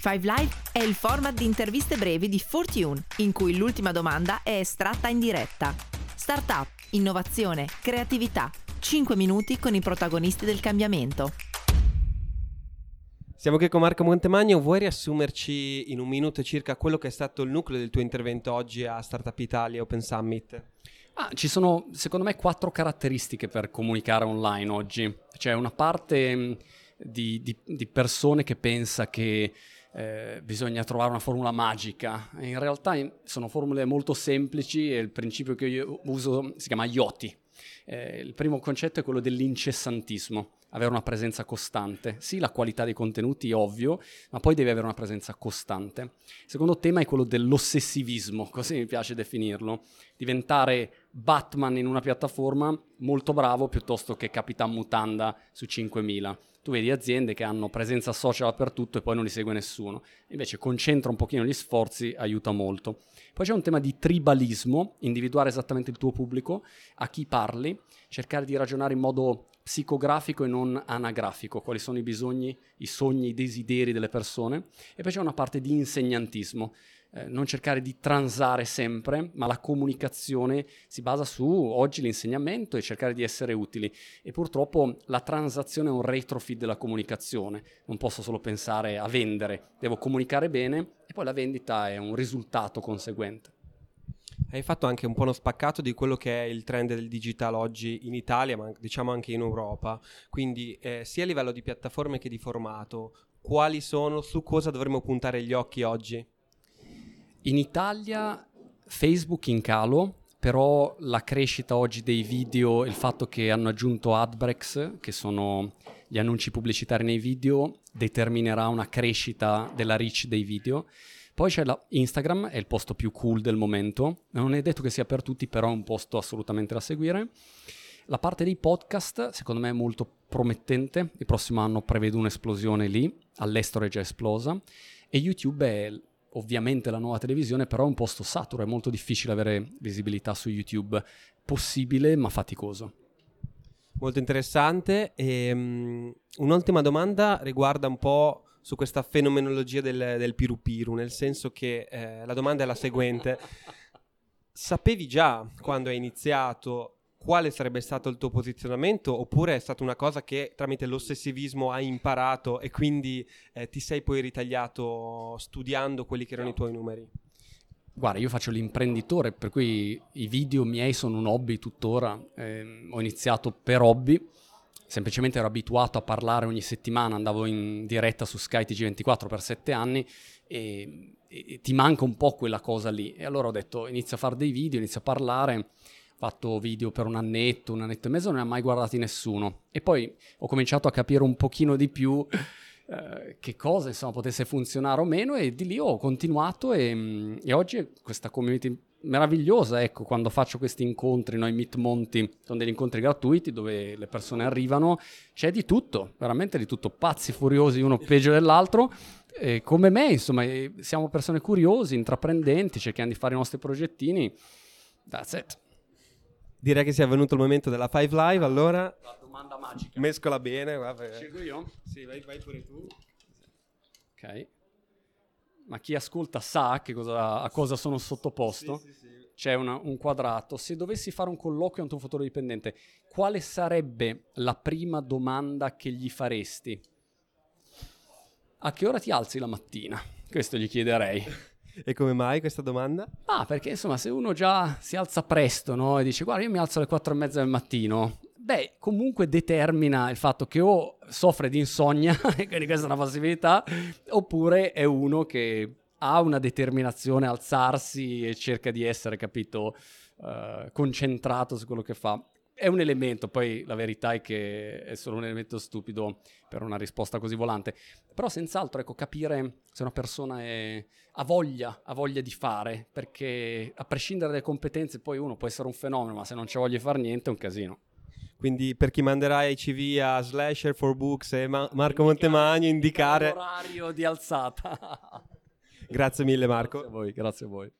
Five Live è il format di interviste brevi di Fortune, in cui l'ultima domanda è estratta in diretta. Startup, innovazione, creatività. 5 minuti con i protagonisti del cambiamento. Siamo qui con Marco Montemagno, vuoi riassumerci in un minuto circa quello che è stato il nucleo del tuo intervento oggi a Startup Italia Open Summit? Ah, ci sono secondo me quattro caratteristiche per comunicare online oggi. C'è una parte di, di, di persone che pensa che eh, bisogna trovare una formula magica. In realtà sono formule molto semplici e il principio che io uso si chiama IOTI. Eh, il primo concetto è quello dell'incessantismo avere una presenza costante. Sì, la qualità dei contenuti è ovvio, ma poi devi avere una presenza costante. Il secondo tema è quello dell'ossessivismo, così mi piace definirlo. Diventare Batman in una piattaforma molto bravo piuttosto che Capitan Mutanda su 5000. Tu vedi aziende che hanno presenza social dappertutto e poi non li segue nessuno. Invece concentra un pochino gli sforzi, aiuta molto. Poi c'è un tema di tribalismo, individuare esattamente il tuo pubblico, a chi parli, cercare di ragionare in modo psicografico e non anagrafico, quali sono i bisogni, i sogni, i desideri delle persone. E poi c'è una parte di insegnantismo, eh, non cercare di transare sempre, ma la comunicazione si basa su oggi l'insegnamento e cercare di essere utili. E purtroppo la transazione è un retrofit della comunicazione, non posso solo pensare a vendere, devo comunicare bene e poi la vendita è un risultato conseguente. Hai fatto anche un po' uno spaccato di quello che è il trend del digital oggi in Italia, ma diciamo anche in Europa. Quindi eh, sia a livello di piattaforme che di formato, quali sono, su cosa dovremmo puntare gli occhi oggi? In Italia Facebook in calo, però la crescita oggi dei video, il fatto che hanno aggiunto ad breaks, che sono gli annunci pubblicitari nei video, determinerà una crescita della reach dei video. Poi c'è la Instagram, è il posto più cool del momento. Non è detto che sia per tutti, però è un posto assolutamente da seguire. La parte dei podcast, secondo me, è molto promettente. Il prossimo anno prevedo un'esplosione lì, all'estero è già esplosa. E YouTube è ovviamente la nuova televisione, però è un posto saturo, è molto difficile avere visibilità su YouTube. Possibile, ma faticoso. Molto interessante. E, um, un'ultima domanda riguarda un po' su questa fenomenologia del, del piru nel senso che eh, la domanda è la seguente. Sapevi già quando hai iniziato quale sarebbe stato il tuo posizionamento oppure è stata una cosa che tramite l'ossessivismo hai imparato e quindi eh, ti sei poi ritagliato studiando quelli che erano i tuoi numeri? Guarda, io faccio l'imprenditore, per cui i video miei sono un hobby tuttora. Eh, ho iniziato per hobby, semplicemente ero abituato a parlare ogni settimana, andavo in diretta su Sky TG24 per sette anni e, e ti manca un po' quella cosa lì. E allora ho detto inizio a fare dei video, inizio a parlare fatto video per un annetto, un annetto e mezzo, non ne ha mai guardati nessuno. E poi ho cominciato a capire un pochino di più eh, che cosa insomma potesse funzionare o meno e di lì ho continuato e, e oggi questa community meravigliosa, ecco, quando faccio questi incontri, noi Meet Monti, sono degli incontri gratuiti dove le persone arrivano, c'è di tutto, veramente di tutto, pazzi, furiosi, uno peggio dell'altro, e come me, insomma, siamo persone curiosi, intraprendenti, cerchiamo di fare i nostri progettini, that's it. Direi che sia venuto il momento della Five Live, allora. La domanda magica. Mescola bene. Guarda. Scelgo io? Sì, vai, vai, pure tu. Ok. Ma chi ascolta sa cosa, a cosa sono sottoposto. Sì, sì, sì. C'è una, un quadrato. Se dovessi fare un colloquio a un tuo futuro dipendente, quale sarebbe la prima domanda che gli faresti? A che ora ti alzi la mattina? Questo gli chiederei. E come mai questa domanda? Ah, perché insomma, se uno già si alza presto no? e dice guarda, io mi alzo alle quattro e mezza del mattino, beh, comunque determina il fatto che o soffre di insonnia, quindi questa è una possibilità, oppure è uno che ha una determinazione alzarsi e cerca di essere, capito, uh, concentrato su quello che fa è un elemento, poi la verità è che è solo un elemento stupido per una risposta così volante. Però senz'altro, ecco, capire se una persona è, ha voglia, ha voglia di fare, perché a prescindere dalle competenze poi uno può essere un fenomeno, ma se non c'è voglia di fare niente è un casino. Quindi per chi manderà i CV a Slasher for Books e Ma- Marco Montemagno indicare... L'orario di alzata. grazie mille Marco. Grazie a voi, grazie a voi.